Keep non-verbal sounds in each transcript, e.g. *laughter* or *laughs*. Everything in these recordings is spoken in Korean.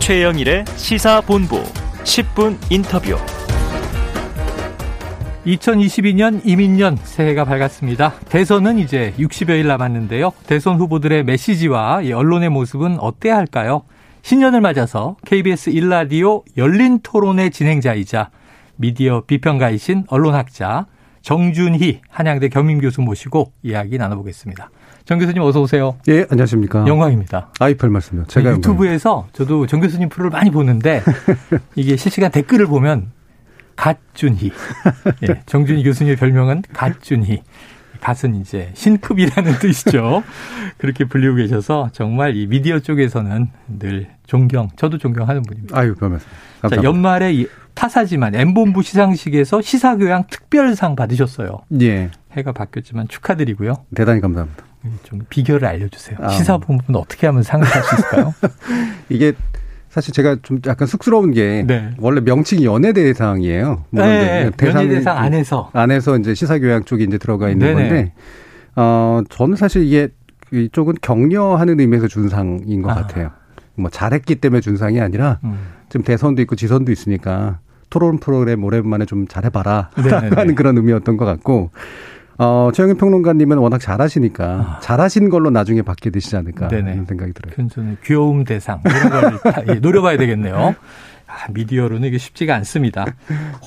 최영일의 시사본부 10분 인터뷰. 2022년 이민년 새해가 밝았습니다. 대선은 이제 60여일 남았는데요. 대선 후보들의 메시지와 언론의 모습은 어때야 할까요? 신년을 맞아서 KBS 일라디오 열린 토론의 진행자이자 미디어 비평가이신 언론학자 정준희 한양대 겸임교수 모시고 이야기 나눠보겠습니다. 정 교수님 어서 오세요. 예, 안녕하십니까. 영광입니다. 아이, 별 말씀요. 제가 유튜브에서 저도 정 교수님 프로를 많이 보는데 *laughs* 이게 실시간 댓글을 보면 갓준희. *laughs* 예, 정준희 교수님의 별명은 갓준희. 갓은 이제 신급이라는 *laughs* 뜻이죠. 그렇게 불리고 계셔서 정말 이 미디어 쪽에서는 늘 존경, 저도 존경하는 분입니다. 아유, 그러면. 자, 연말에 타사지만 엠본부 시상식에서 시사교양 특별상 받으셨어요. 예. 해가 바뀌었지만 축하드리고요. 대단히 감사합니다. 좀 비결을 알려주세요. 아. 시사본부는 어떻게 하면 상을 탈수 있을까요? *laughs* 이게 사실 제가 좀 약간 쑥스러운 게 네. 원래 명칭이 연예 대상이에요. 네, 대상 연예 대상 안에서 안에서 이제 시사교양 쪽이 이제 들어가 있는 네네. 건데 어 저는 사실 이게 이쪽은 격려하는 의미에서 준 상인 것 아. 같아요. 뭐 잘했기 때문에 준 상이 아니라 음. 지금 대선도 있고 지선도 있으니까 토론 프로그램 오랜만에 좀 잘해봐라 *laughs* 하는 그런 의미였던 것 같고 어, 최영일 평론가님은 워낙 잘하시니까 아. 잘하신 걸로 나중에 받게 되시지 않을까 네네. 하는 생각이 들어요. 편전의 귀여움 대상 이런 걸 예, 노려봐야 되겠네요. 아, 미디어로는 이게 쉽지가 않습니다.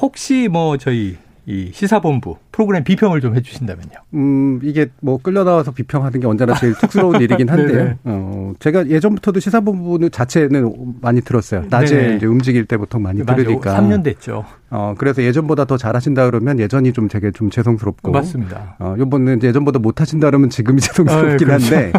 혹시 뭐 저희 이 시사본부 프로그램 비평을 좀 해주신다면요. 음 이게 뭐 끌려 나와서 비평하는 게 언제나 제일 쑥스러운 *laughs* 일이긴 한데요. 어 제가 예전부터도 시사본부는 자체는 많이 들었어요. 낮에 이제 움직일 때부터 많이 맞아요. 들으니까. 3년 됐죠. 어 그래서 예전보다 더 잘하신다 그러면 예전이 좀 되게 좀 죄송스럽고. 맞습니다. 어 요번은 예전보다 못하신다 그러면 지금이 *laughs* 죄송스럽긴 아, 그렇죠. 한데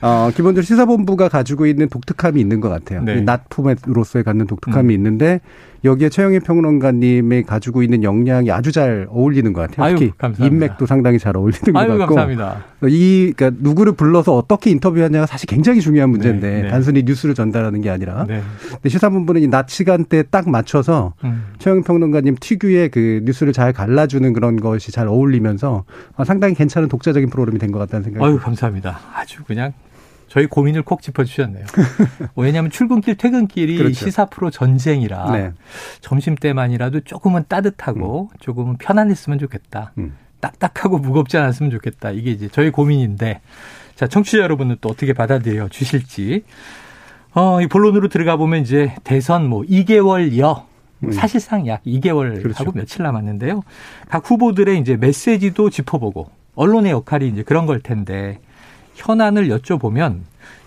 어 기본적으로 시사본부가 가지고 있는 독특함이 있는 것 같아요. 네. 낮 품으로서의 갖는 독특함이 음. 있는데. 여기에 최영희 평론가님이 가지고 있는 역량이 아주 잘 어울리는 것 같아요. 특히 아유, 인맥도 상당히 잘 어울리는 아유, 것 같고. 감사합니다. 이 그러니까 누구를 불러서 어떻게 인터뷰하냐가 사실 굉장히 중요한 문제인데 네, 네. 단순히 뉴스를 전달하는 게 아니라. 네. 근데 시사본부는 이낮 시간대에 딱 맞춰서 음. 최영희 평론가님 특유의 그 뉴스를 잘 갈라주는 그런 것이 잘 어울리면서 상당히 괜찮은 독자적인 프로그램이 된 것 같다는 생각이. 아유 감사합니다. 아주 그냥 저희 고민을 꼭 짚어주셨네요. *laughs* 왜냐하면 출근길, 퇴근길이 그렇죠. 시사 프로 전쟁이라 네. 점심 때만이라도 조금은 따뜻하고 음. 조금은 편안했으면 좋겠다. 음. 딱딱하고 무겁지 않았으면 좋겠다. 이게 이제 저희 고민인데, 자 청취자 여러분은 또 어떻게 받아들여 주실지. 어, 이 본론으로 들어가 보면 이제 대선 뭐 2개월여 음. 사실상 약 2개월하고 그렇죠. 며칠 남았는데요. 각 후보들의 이제 메시지도 짚어보고 언론의 역할이 이제 그런 걸 텐데 현안을 여쭤보면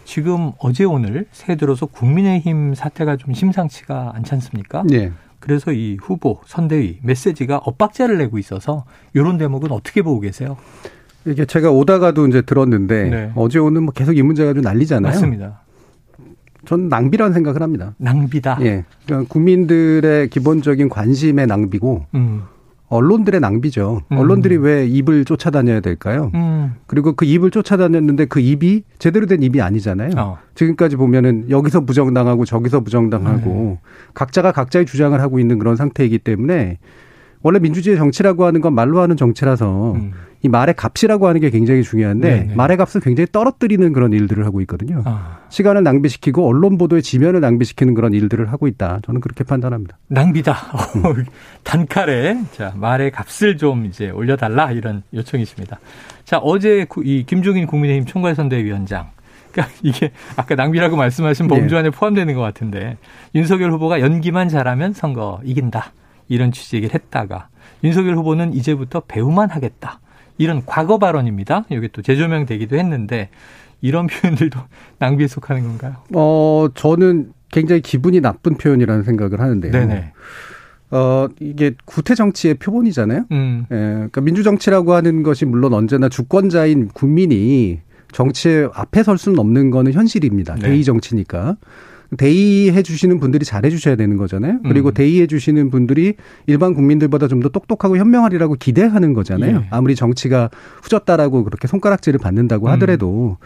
지금 어제 오늘 새해 들어서 국민의힘 사태가 좀 심상치가 않지 않습니까? 네. 그래서 이 후보 선대위 메시지가 엇박자를 내고 있어서 이런 대목은 어떻게 보고 계세요? 이게 제가 오다가도 이제 들었는데 네. 어제 오늘 뭐 계속 이 문제가 좀 난리잖아요. 맞습니다. 전 낭비라는 생각을 합니다. 낭비다. 예. 그러니까 국민들의 기본적인 관심의 낭비고 음. 언론들의 낭비죠. 음. 언론들이 왜 입을 쫓아다녀야 될까요? 음. 그리고 그 입을 쫓아다녔는데 그 입이 제대로 된 입이 아니잖아요. 어. 지금까지 보면은 여기서 부정당하고 저기서 부정당하고 네. 각자가 각자의 주장을 하고 있는 그런 상태이기 때문에 원래 민주주의 정치라고 하는 건 말로 하는 정치라서 음. 이 말의 값이라고 하는 게 굉장히 중요한데 네네. 네. 말의 값을 굉장히 떨어뜨리는 그런 일들을 하고 있거든요. 아. 시간을 낭비시키고 언론 보도의 지면을 낭비시키는 그런 일들을 하고 있다. 저는 그렇게 판단합니다. 낭비다. 음. *laughs* 단칼에 자 말의 값을 좀 이제 올려달라 이런 요청이십니다. 자 어제 이 김종인 국민의힘 총괄선대위원장 그러니까 *laughs* 이게 아까 낭비라고 말씀하신 범주 네. 안에 포함되는 것 같은데 윤석열 후보가 연기만 잘하면 선거 이긴다 이런 취지 얘기를 했다가 윤석열 후보는 이제부터 배우만 하겠다. 이런 과거 발언입니다. 여기 또 재조명되기도 했는데 이런 *laughs* 표현들도 낭비에 속하는 건가요? 어, 저는 굉장히 기분이 나쁜 표현이라는 생각을 하는데요. 네네. 어, 이게 구태 정치의 표본이잖아요. 음. 예, 그러니까 민주 정치라고 하는 것이 물론 언제나 주권자인 국민이 정치의 앞에 설 수는 없는 거는 현실입니다. 네. 대의 정치니까. 대의해 주시는 분들이 잘해 주셔야 되는 거잖아요. 그리고 음. 대의해 주시는 분들이 일반 국민들보다 좀 더 똑똑하고 현명하리라고 기대하는 거잖아요. 예. 아무리 정치가 후졌다라고 그렇게 손가락질을 받는다고 음. 하더라도 음.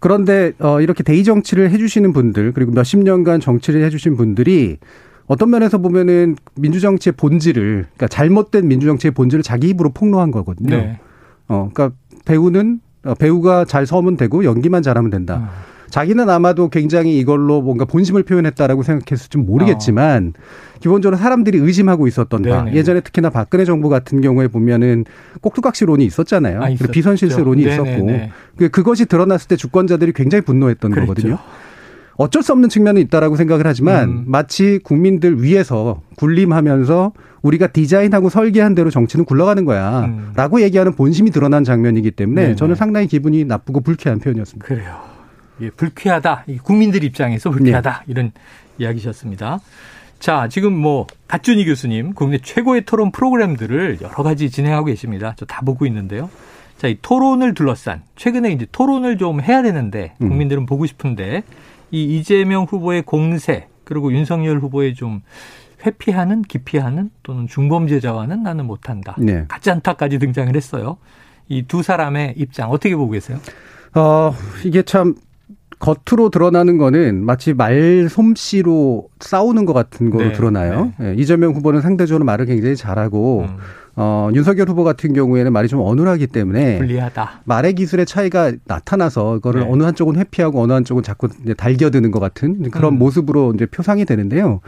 그런데 어 이렇게 대의 정치를 해 주시는 분들 그리고 몇십 년간 정치를 해 주신 분들이 어떤 면에서 보면은 민주정치의 본질을 그러니까 잘못된 민주정치의 본질을 자기 입으로 폭로한 거거든요. 네. 어 그러니까 배우는 어, 배우가 잘 서면 되고 연기만 잘하면 된다. 음. 자기는 아마도 굉장히 이걸로 뭔가 본심을 표현했다라고 생각했을지 모르겠지만 어. 기본적으로 사람들이 의심하고 있었던. 바 예전에 특히나 박근혜 정부 같은 경우에 보면은 꼭두각시론이 있었잖아요. 아, 비선실세론이 있었고 그 그것이 드러났을 때 주권자들이 굉장히 분노했던 그랬죠. 거거든요. 어쩔 수 없는 측면은 있다라고 생각을 하지만 음. 마치 국민들 위해서 군림하면서 우리가 디자인하고 설계한 대로 정치는 굴러가는 거야라고 음. 얘기하는 본심이 드러난 장면이기 때문에 네네. 저는 상당히 기분이 나쁘고 불쾌한 표현이었습니다. 그래요. 예, 불쾌하다. 국민들 입장에서 불쾌하다. 네. 이런 이야기셨습니다. 자, 지금 뭐 갓준희 교수님 국내 최고의 토론 프로그램들을 여러 가지 진행하고 계십니다. 저 다 보고 있는데요. 자, 이 토론을 둘러싼 최근에 이제 토론을 좀 해야 되는데 음. 국민들은 음. 보고 싶은데 이 이재명 후보의 공세 그리고 윤석열 후보의 좀 회피하는 기피하는 또는 중범죄자와는 나는 못한다. 네. 같지 않다까지 등장을 했어요. 이 두 사람의 입장 어떻게 보고 계세요? 어 이게 참 겉으로 드러나는 거는 마치 말솜씨로 싸우는 것 같은 거로 네, 드러나요. 네. 네. 이재명 후보는 상대적으로 말을 굉장히 잘하고 음. 어, 윤석열 후보 같은 경우에는 말이 좀 어눌하기 때문에 불리하다. 말의 기술의 차이가 나타나서 그거를 네. 어느 한쪽은 회피하고 어느 한쪽은 자꾸 달겨드는 것 같은 그런 음. 모습으로 이제 표상이 되는데요.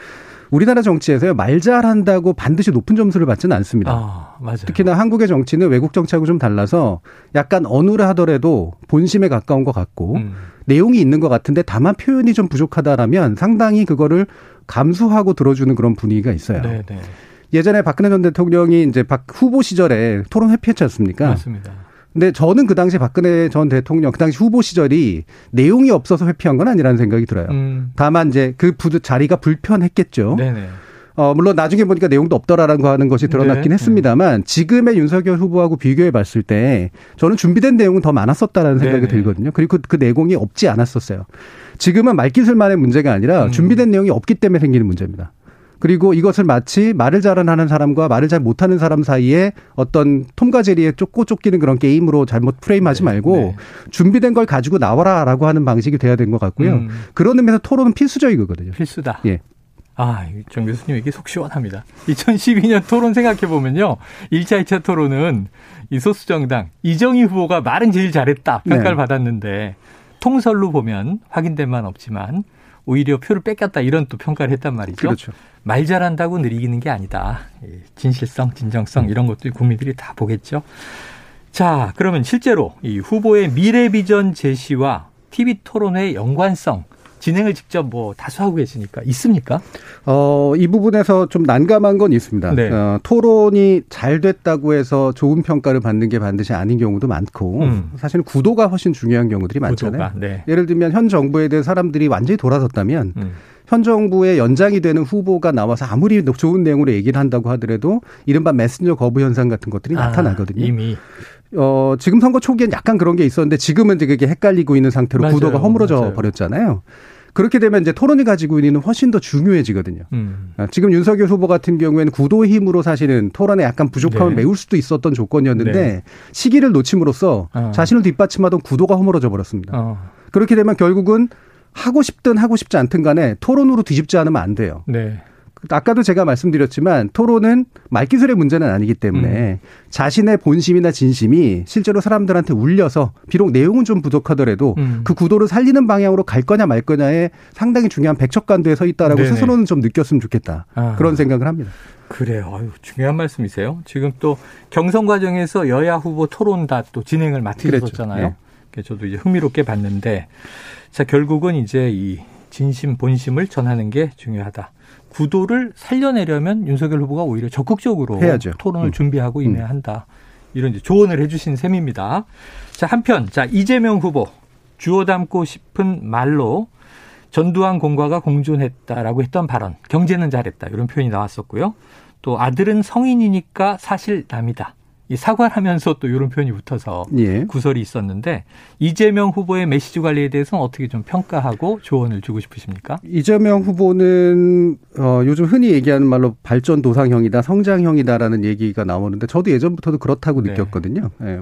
우리나라 정치에서요 말 잘한다고 반드시 높은 점수를 받지는 않습니다. 아, 맞아요. 특히나 한국의 정치는 외국 정치하고 좀 달라서 약간 어눌하더라도 본심에 가까운 것 같고 음. 내용이 있는 것 같은데 다만 표현이 좀 부족하다라면 상당히 그거를 감수하고 들어주는 그런 분위기가 있어요. 네, 네. 예전에 박근혜 전 대통령이 이제 박 후보 시절에 토론 회피했지 않습니까? 맞습니다. 근데 저는 그 당시 박근혜 전 대통령 그 당시 후보 시절이 내용이 없어서 회피한 건 아니라는 생각이 들어요. 음. 다만 이제 그 부드 자리가 불편했겠죠. 네네. 어, 물론 나중에 보니까 내용도 없더라라고 하는 것이 드러났긴 네. 했습니다만 지금의 윤석열 후보하고 비교해 봤을 때 저는 준비된 내용은 더 많았었다라는 생각이 네네. 들거든요. 그리고 그, 그 내공이 없지 않았었어요. 지금은 말기술만의 문제가 아니라 음. 준비된 내용이 없기 때문에 생기는 문제입니다. 그리고 이것을 마치 말을 잘하는 사람과 말을 잘 못하는 사람 사이에 어떤 톰과 제리에 쫓고 쫓기는 그런 게임으로 잘못 프레임하지 네, 말고 네. 준비된 걸 가지고 나와라라고 하는 방식이 돼야 된 것 같고요. 음. 그런 의미에서 토론은 필수적이거든요. 필수다. 예. 아, 정 교수님 이게 속 시원합니다. 2012년 토론 생각해 보면요. 1차, 2차 토론은 이 소수 정당 이정희 후보가 말은 제일 잘했다 평가를 네. 받았는데 통설로 보면 확인된 만 없지만 오히려 표를 뺏겼다 이런 또 평가를 했단 말이죠. 그렇죠. 말 잘한다고 늘 이기는 게 아니다. 진실성, 진정성 이런 것도 국민들이 다 보겠죠. 자, 그러면 실제로 이 후보의 미래 비전 제시와 TV 토론의 연관성 진행을 직접 뭐 다수 하고 계시니까 있습니까? 어, 이 부분에서 좀 난감한 건 있습니다. 네. 어, 토론이 잘 됐다고 해서 좋은 평가를 받는 게 반드시 아닌 경우도 많고 음. 사실은 구도가 훨씬 중요한 경우들이 많잖아요. 네. 예를 들면 현 정부에 대해 사람들이 완전히 돌아섰다면 음. 현 정부의 연장이 되는 후보가 나와서 아무리 좋은 내용으로 얘기를 한다고 하더라도 이른바 메신저 거부 현상 같은 것들이 아, 나타나거든요. 이미. 어, 지금 선거 초기엔 약간 그런 게 있었는데 지금은 이제 그게 헷갈리고 있는 상태로 맞아요. 구도가 허물어져 맞아요. 버렸잖아요. 그렇게 되면 이제 토론이 가지고 있는 훨씬 더 중요해지거든요. 음. 아, 지금 윤석열 후보 같은 경우에는 구도 힘으로 사실은 토론에 약간 부족함을 네. 메울 수도 있었던 조건이었는데 네. 시기를 놓침으로써 어. 자신을 뒷받침하던 구도가 허물어져 버렸습니다. 어. 그렇게 되면 결국은 하고 싶든 하고 싶지 않든 간에 토론으로 뒤집지 않으면 안 돼요. 네. 아까도 제가 말씀드렸지만 토론은 말기술의 문제는 아니기 때문에 음. 자신의 본심이나 진심이 실제로 사람들한테 울려서 비록 내용은 좀 부족하더라도 음. 그 구도를 살리는 방향으로 갈 거냐 말 거냐에 상당히 중요한 백척간도에 서 있다라고 네네. 스스로는 좀 느꼈으면 좋겠다. 아. 그런 생각을 합니다. 그래요. 아유, 중요한 말씀이세요. 지금 또 경선 과정에서 여야 후보 토론 다 또 진행을 맡으셨잖아요. 네. 저도 이제 흥미롭게 봤는데 자 결국은 이제 이 진심 본심을 전하는 게 중요하다. 구도를 살려내려면 윤석열 후보가 오히려 적극적으로 해야죠. 토론을 음. 준비하고 임해야 음. 한다. 이런 조언을 해주신 셈입니다. 자 한편 자 이재명 후보 주워 담고 싶은 말로 전두환 공과가 공존했다라고 했던 발언, 경제는 잘했다 이런 표현이 나왔었고요. 또 아들은 성인이니까 사실 남이다. 이 사과를 하면서 또 이런 표현이 붙어서 예. 구설이 있었는데 이재명 후보의 메시지 관리에 대해서는 어떻게 좀 평가하고 조언을 주고 싶으십니까? 이재명 후보는 어, 요즘 흔히 얘기하는 말로 발전 도상형이다, 성장형이다라는 얘기가 나오는데 저도 예전부터도 그렇다고 네. 느꼈거든요. 예.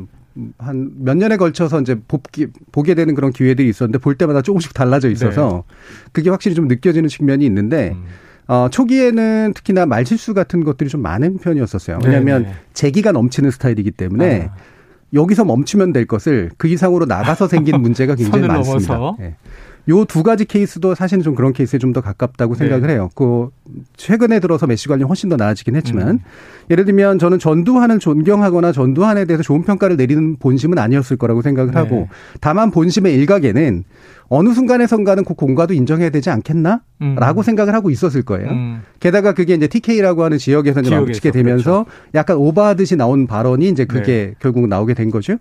한몇 년에 걸쳐서 이제 봅기, 보게 되는 그런 기회들이 있었는데 볼 때마다 조금씩 달라져 있어서 네. 그게 확실히 좀 느껴지는 측면이 있는데 음. 어, 초기에는 특히나 말실수 같은 것들이 좀 많은 편이었었어요. 왜냐하면 네네. 재기가 넘치는 스타일이기 때문에 아. 여기서 멈추면 될 것을 그 이상으로 나가서 생긴 *laughs* 문제가 굉장히 많습니다. 네. 요두 가지 케이스도 사실은 좀 그런 케이스에 좀 더 가깝다고 생각을 네. 해요. 그 최근에 들어서 메시 관련 훨씬 더 나아지긴 했지만 음. 예를 들면 저는 전두환을 존경하거나 전두환에 대해서 좋은 평가를 내리는 본심은 아니었을 거라고 생각을 네. 하고 다만 본심의 일각에는 어느 순간에선가는 그 공과도 인정해야 되지 않겠나? 음. 라고 생각을 하고 있었을 거예요. 음. 게다가 그게 이제 TK라고 하는 지역에서 이제 멈추게 되면서 그렇죠. 약간 오버하듯이 나온 발언이 이제 그게 네. 결국 나오게 된 거죠.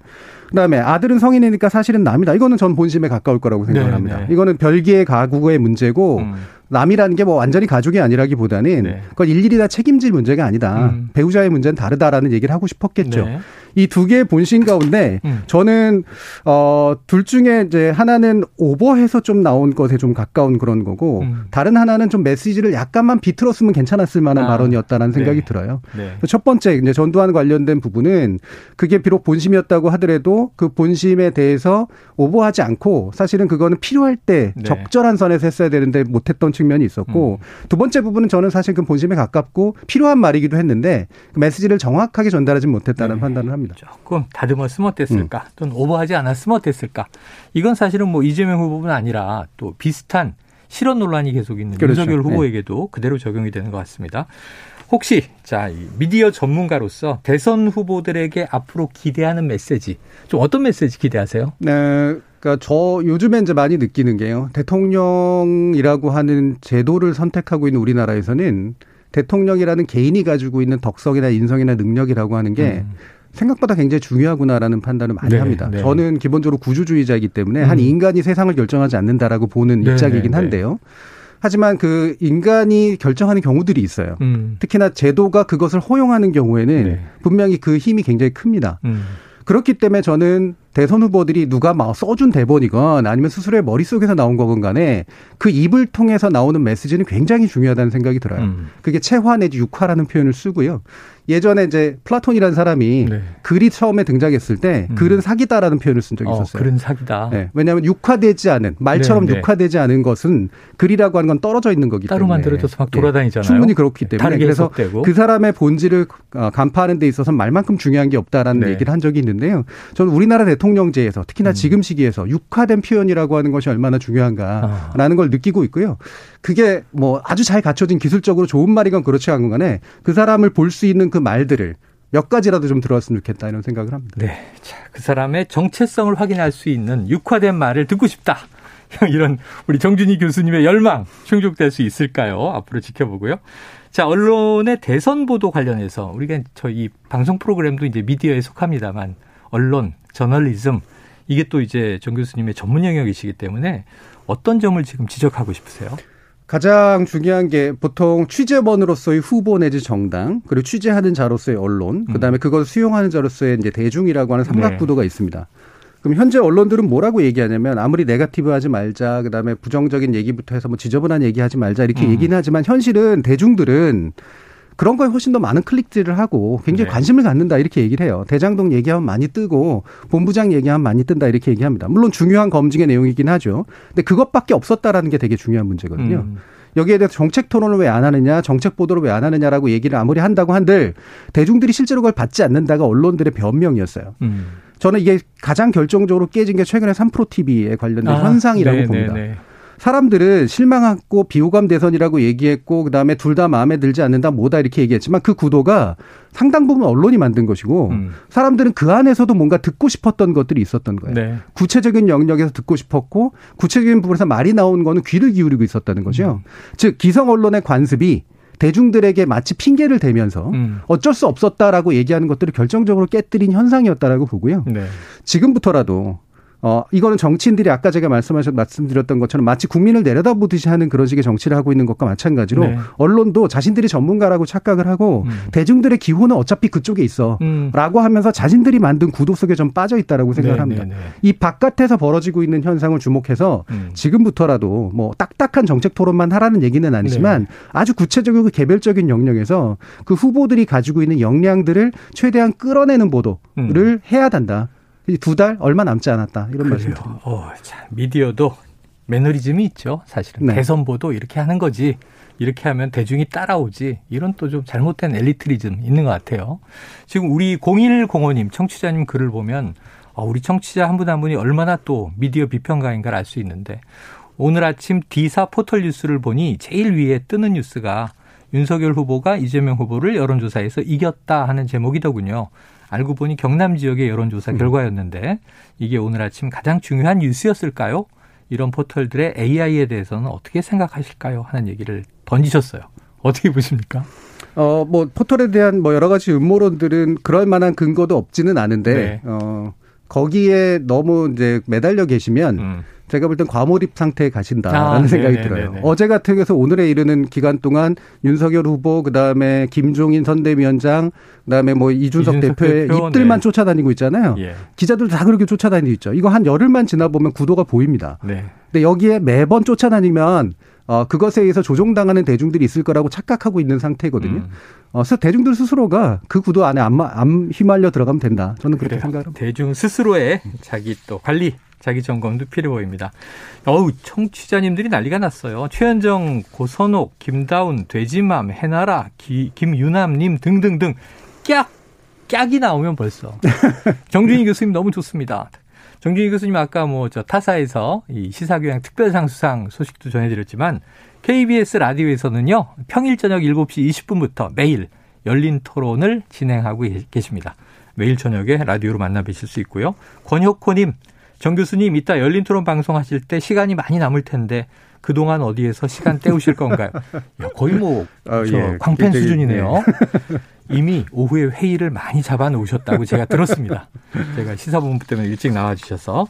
그다음에 아들은 성인이니까 사실은 남이다. 이거는 전 본심에 가까울 거라고 생각을 네, 합니다. 네. 이거는 별개의 가구의 문제고 음. 남이라는 게 뭐 완전히 가족이 아니라기보다는 네. 그걸 일일이 다 책임질 문제가 아니다. 음. 배우자의 문제는 다르다라는 얘기를 하고 싶었겠죠. 네. 이 두 개의 본심 가운데 음. 저는 어 둘 중에 이제 하나는 오버해서 좀 나온 것에 좀 가까운 그런 거고 음. 다른 하나는 좀 메시지를 약간만 비틀었으면 괜찮았을 만한 아. 발언이었다라는 생각이 네. 들어요. 네. 첫 번째 이제 전두환 관련된 부분은 그게 비록 본심이었다고 하더라도 그 본심에 대해서 오버하지 않고 사실은 그거는 필요할 때 네. 적절한 선에서 했어야 되는데 못했던 측면이 있었고 음. 두 번째 부분은 저는 사실 그 본심에 가깝고 필요한 말이기도 했는데 그 메시지를 정확하게 전달하지 못했다는 네. 판단을 합니다. 조금 다듬었으면 어땠을까 음. 또는 오버하지 않았으면 어땠을까 이건 사실은 뭐 이재명 후보뿐 아니라 또 비슷한 실언 논란이 계속 있는 그렇죠. 윤석열 네. 후보에게도 네. 그대로 적용이 되는 것 같습니다. 혹시 자 미디어 전문가로서 대선 후보들에게 앞으로 기대하는 메시지 좀 어떤 메시지 기대하세요? 네. 그러니까 저 요즘에 이제 많이 느끼는 게요. 대통령이라고 하는 제도를 선택하고 있는 우리나라에서는 대통령이라는 개인이 가지고 있는 덕성이나 인성이나 능력이라고 하는 게 음. 생각보다 굉장히 중요하구나라는 판단을 많이 네, 합니다. 네. 저는 기본적으로 구조주의자이기 때문에 음. 한 인간이 세상을 결정하지 않는다라고 보는 네, 입장이긴 네, 네. 한데요. 하지만 그 인간이 결정하는 경우들이 있어요. 음. 특히나 제도가 그것을 허용하는 경우에는 네. 분명히 그 힘이 굉장히 큽니다. 음. 그렇기 때문에 저는 대선 후보들이 누가 막 써준 대본이건 아니면 스스로의 머릿속에서 나온 거건 간에 그 입을 통해서 나오는 메시지는 굉장히 중요하다는 생각이 들어요. 음. 그게 체화 내지 육화라는 표현을 쓰고요. 예전에 이제 플라톤이라는 사람이 네. 글이 처음에 등장했을 때 음. 글은 사기다라는 표현을 쓴 적이 어, 있었어요. 글은 사기다. 네. 왜냐하면 육화되지 않은 말처럼 네, 네. 육화되지 않은 것은 글이라고 하는 건 떨어져 있는 거기 때문에 따로 만들어져서 막 예. 돌아다니잖아요. 충분히 그렇기 때문에 그래서 해석되고. 그 사람의 본질을 어, 간파하는 데 있어서 말만큼 중요한 게 없다라는 네. 얘기를 한 적이 있는데요. 저는 우리나라 대통령제에서 특히나 음. 지금 시기에서 육화된 표현이라고 하는 것이 얼마나 중요한가라는 아. 걸 느끼고 있고요. 그게 뭐 아주 잘 갖춰진 기술적으로 좋은 말이건 그렇지 않은 간에 그 사람을 볼 수 있는 그 말들을 몇 가지라도 좀 들어왔으면 좋겠다 이런 생각을 합니다. 네. 자, 그 사람의 정체성을 확인할 수 있는 육화된 말을 듣고 싶다. *laughs* 이런 우리 정준희 교수님의 열망 충족될 수 있을까요? 앞으로 지켜보고요. 자, 언론의 대선 보도 관련해서 우리가 저희 방송 프로그램도 이제 미디어에 속합니다만 언론, 저널리즘 이게 또 이제 정 교수님의 전문 영역이시기 때문에 어떤 점을 지금 지적하고 싶으세요? 가장 중요한 게 보통 취재원으로서의 후보 내지 정당 그리고 취재하는 자로서의 언론 그다음에 음. 그걸 수용하는 자로서의 이제 대중이라고 하는 삼각 구도가 네. 있습니다. 그럼 현재 언론들은 뭐라고 얘기하냐면 아무리 네가티브 하지 말자 그다음에 부정적인 얘기부터 해서 뭐 지저분한 얘기하지 말자 이렇게 음. 얘기는 하지만 현실은 대중들은 그런 거에 훨씬 더 많은 클릭들을 하고 굉장히 네. 관심을 갖는다 이렇게 얘기를 해요. 대장동 얘기하면 많이 뜨고 본부장 얘기하면 많이 뜬다 이렇게 얘기합니다. 물론 중요한 검증의 내용이긴 하죠. 근데 그것밖에 없었다라는 게 되게 중요한 문제거든요. 음. 여기에 대해서 정책 토론을 왜 안 하느냐, 정책 보도를 왜 안 하느냐라고 얘기를 아무리 한다고 한들 대중들이 실제로 그걸 받지 않는다가 언론들의 변명이었어요. 음. 저는 이게 가장 결정적으로 깨진 게 최근에 3프로 TV에 관련된 아, 현상이라고 네, 봅니다. 사람들은 실망하고 비호감 대선이라고 얘기했고 그다음에 둘 다 마음에 들지 않는다 뭐다 이렇게 얘기했지만 그 구도가 상당 부분 언론이 만든 것이고 음. 사람들은 그 안에서도 뭔가 듣고 싶었던 것들이 있었던 거예요. 네. 구체적인 영역에서 듣고 싶었고 구체적인 부분에서 말이 나온 거는 귀를 기울이고 있었다는 거죠. 음. 즉 기성 언론의 관습이 대중들에게 마치 핑계를 대면서 음. 어쩔 수 없었다라고 얘기하는 것들을 결정적으로 깨뜨린 현상이었다라고 보고요. 네. 지금부터라도 어, 이거는 정치인들이 아까 제가 말씀하셨, 말씀드렸던 것처럼 마치 국민을 내려다보듯이 하는 그런 식의 정치를 하고 있는 것과 마찬가지로 네. 언론도 자신들이 전문가라고 착각을 하고 음. 대중들의 기호는 어차피 그쪽에 있어. 음. 라고 하면서 자신들이 만든 구도 속에 좀 빠져 있다라고 생각을 네, 합니다. 네, 네. 이 바깥에서 벌어지고 있는 현상을 주목해서 음. 지금부터라도 뭐 딱딱한 정책 토론만 하라는 얘기는 아니지만 네. 아주 구체적이고 개별적인 영역에서 그 후보들이 가지고 있는 역량들을 최대한 끌어내는 보도를 음. 해야 된다. 두 달 얼마 남지 않았다 이런 말씀 드립니다. 어, 자, 미디어도 매너리즘이 있죠. 사실은 네. 대선 보도 이렇게 하는 거지. 이렇게 하면 대중이 따라오지. 이런 또 좀 잘못된 엘리트리즘 있는 것 같아요. 지금 우리 0105님 청취자님 글을 보면 아, 우리 청취자 한분한 분이 얼마나 또 미디어 비평가인가를 알 수 있는데 오늘 아침 D사 포털 뉴스를 보니 제일 위에 뜨는 뉴스가 윤석열 후보가 이재명 후보를 여론조사에서 이겼다 하는 제목이더군요. 알고 보니 경남 지역의 여론조사 음. 결과였는데 이게 오늘 아침 가장 중요한 뉴스였을까요? 이런 포털들의 AI에 대해서는 어떻게 생각하실까요? 하는 얘기를 던지셨어요. 어떻게 보십니까? 어, 뭐, 포털에 대한 뭐 여러 가지 음모론들은 그럴 만한 근거도 없지는 않은데, 네. 어, 거기에 너무 이제 매달려 계시면, 음. 제가 볼 땐 과몰입 상태에 가신다라는 아, 생각이 네네네네. 들어요. 어제 같은 경우서 오늘에 이르는 기간 동안 윤석열 후보 그다음에 김종인 선대위원장 그다음에 뭐 이준석, 이준석 대표의 대표, 입들만 네. 쫓아다니고 있잖아요. 예. 기자들 다 그렇게 쫓아다니고 있죠. 이거 한 열흘만 지나 보면 구도가 보입니다. 네. 근데 여기에 매번 쫓아다니면 어, 그것에 의해서 조종당하는 대중들이 있을 거라고 착각하고 있는 상태거든요. 음. 어, 그래서 대중들 스스로가 그 구도 안에 안, 안 휘말려 들어가면 된다. 저는 그렇게 생각합니다. 대중 스스로의 자기 또 관리 자기 점검도 필요 보입니다. 어우, 청취자님들이 난리가 났어요. 최현정, 고선옥, 김다운, 돼지맘, 해나라, 기, 김유남님 등등등 깍! 깍이 나오면 벌써. *laughs* 정준희 교수님 너무 좋습니다. 정준희 교수님 아까 뭐 저 타사에서 이 시사교양 특별상 수상 소식도 전해드렸지만 KBS 라디오에서는요 평일 저녁 7시 20분부터 매일 열린 토론을 진행하고 계십니다. 매일 저녁에 라디오로 만나 뵈실 수 있고요. 권혁호님 정 교수님 이따 열린 토론 방송 하실 때 시간이 많이 남을 텐데 그동안 어디에서 시간 때우실 건가요? *laughs* 야, 거의 뭐, 어, 예. 광팬 굉장히, 수준이네요. 예. *laughs* 이미 오후에 회의를 많이 잡아 놓으셨다고 제가 들었습니다. 제가 시사본부 때문에 일찍 나와 주셔서.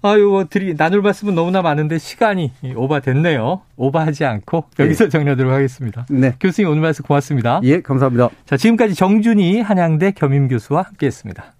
아유, 뭐, 드리, 나눌 말씀은 너무나 많은데 시간이 오바됐네요. 오바하지 않고 여기서 예. 정리하도록 하겠습니다. 네. 교수님 오늘 말씀 고맙습니다. 예, 감사합니다. 자, 지금까지 정준희 한양대 겸임교수와 함께 했습니다.